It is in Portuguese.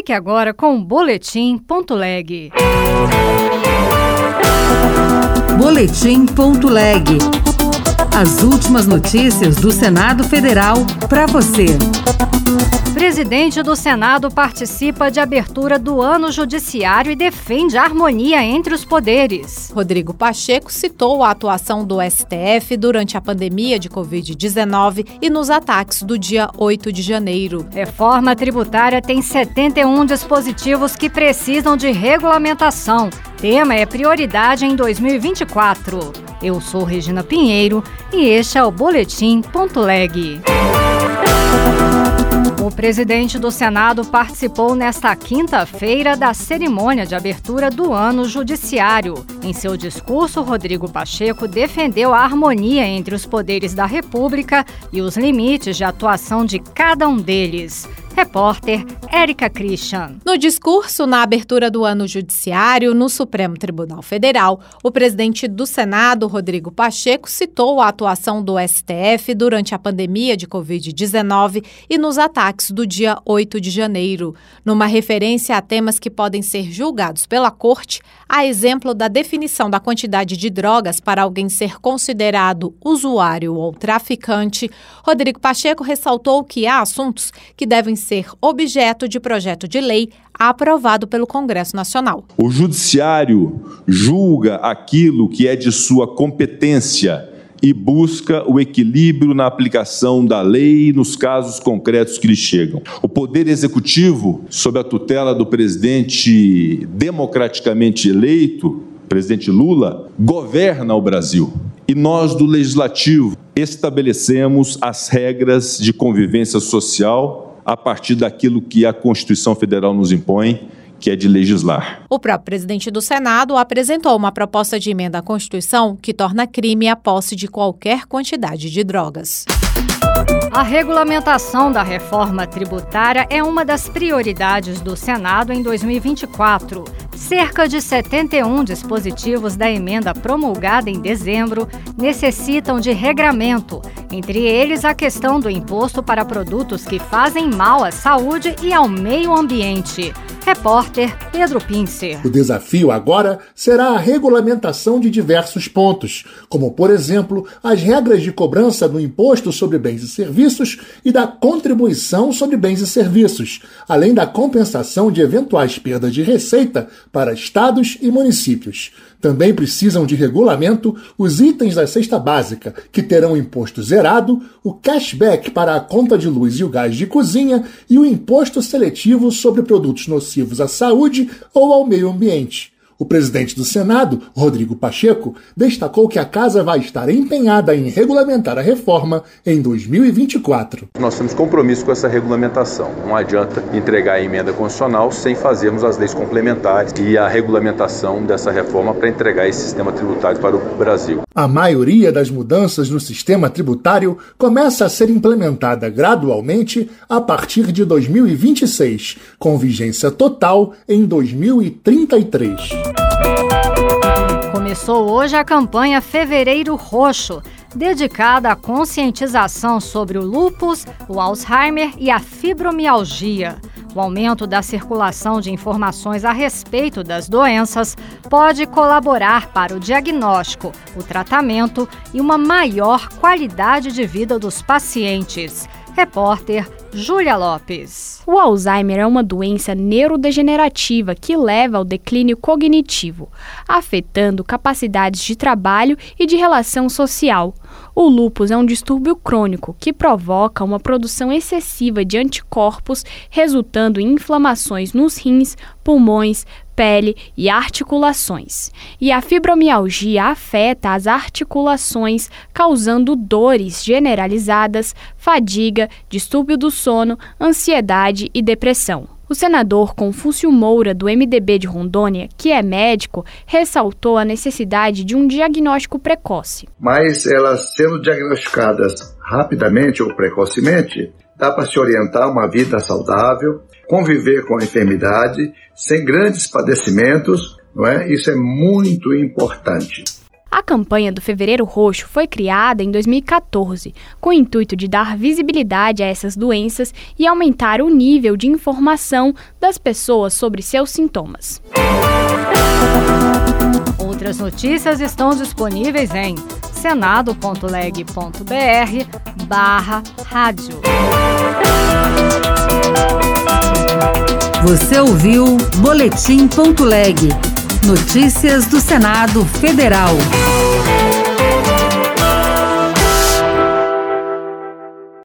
Fique agora com o Boletim.leg. Boletim.leg. As últimas notícias do Senado Federal para você. Presidente do Senado participa de abertura do ano judiciário e defende a harmonia entre os poderes. Rodrigo Pacheco citou a atuação do STF durante a pandemia de Covid-19 e nos ataques do dia 8 de janeiro. Reforma tributária tem 71 dispositivos que precisam de regulamentação. Tema é prioridade em 2024. Eu sou Regina Pinheiro e este é o Boletim Ponto Leg. O presidente do Senado participou nesta quinta-feira da cerimônia de abertura do ano judiciário. Em seu discurso, Rodrigo Pacheco defendeu a harmonia entre os poderes da República e os limites de atuação de cada um deles. Repórter Érica Christian. No discurso na abertura do ano judiciário no Supremo Tribunal Federal, o presidente do Senado, Rodrigo Pacheco, citou a atuação do STF durante a pandemia de Covid-19 e nos ataques do dia 8 de janeiro. Numa referência a temas que podem ser julgados pela Corte, a exemplo da definição da quantidade de drogas para alguém ser considerado usuário ou traficante, Rodrigo Pacheco ressaltou que há assuntos que devem ser objeto de projeto de lei aprovado pelo Congresso Nacional. O Judiciário julga aquilo que é de sua competência e busca o equilíbrio na aplicação da lei nos casos concretos que lhe chegam. O Poder Executivo, sob a tutela do presidente democraticamente eleito, presidente Lula, governa o Brasil. E nós, do Legislativo, estabelecemos as regras de convivência social a partir daquilo que a Constituição Federal nos impõe, que é de legislar. O próprio presidente do Senado apresentou uma proposta de emenda à Constituição que torna crime a posse de qualquer quantidade de drogas. A regulamentação da reforma tributária é uma das prioridades do Senado em 2024. Cerca de 71 dispositivos da emenda promulgada em dezembro necessitam de regramento, entre eles a questão do imposto para produtos que fazem mal à saúde e ao meio ambiente. Repórter Pedro Pincer. O desafio agora será a regulamentação de diversos pontos, como, por exemplo, as regras de cobrança do imposto sobre bens e serviços e da contribuição sobre bens e serviços, além da compensação de eventuais perdas de receita para estados e municípios. Também precisam de regulamento os itens da cesta básica, que terão imposto zerado, o cashback para a conta de luz e o gás de cozinha e o imposto seletivo sobre produtos nocivos à saúde ou ao meio ambiente. O presidente do Senado, Rodrigo Pacheco, destacou que a casa vai estar empenhada em regulamentar a reforma em 2024. Nós temos compromisso com essa regulamentação. Não adianta entregar a emenda constitucional sem fazermos as leis complementares e a regulamentação dessa reforma para entregar esse sistema tributário para o Brasil. A maioria das mudanças no sistema tributário começa a ser implementada gradualmente a partir de 2026, com vigência total em 2033. Começou hoje a campanha Fevereiro Roxo, dedicada à conscientização sobre o lúpus, o Alzheimer e a fibromialgia. O aumento da circulação de informações a respeito das doenças pode colaborar para o diagnóstico, o tratamento e uma maior qualidade de vida dos pacientes. Repórter Júlia Lopes. O Alzheimer é uma doença neurodegenerativa que leva ao declínio cognitivo, afetando capacidades de trabalho e de relação social. O lúpus é um distúrbio crônico que provoca uma produção excessiva de anticorpos, resultando em inflamações nos rins, pulmões, pele e articulações. E a fibromialgia afeta as articulações, causando dores generalizadas, fadiga, distúrbio do sono, ansiedade e depressão. O senador Confúcio Moura, do MDB de Rondônia, que é médico, ressaltou a necessidade de um diagnóstico precoce. Mas elas sendo diagnosticadas rapidamente ou precocemente, dá para se orientar uma vida saudável, conviver com a enfermidade sem grandes padecimentos, não é? Isso é muito importante. A campanha do Fevereiro Roxo foi criada em 2014, com o intuito de dar visibilidade a essas doenças e aumentar o nível de informação das pessoas sobre seus sintomas. Outras notícias estão disponíveis em senado.leg.br barra rádio. Você ouviu Boletim.leg. Notícias do Senado Federal.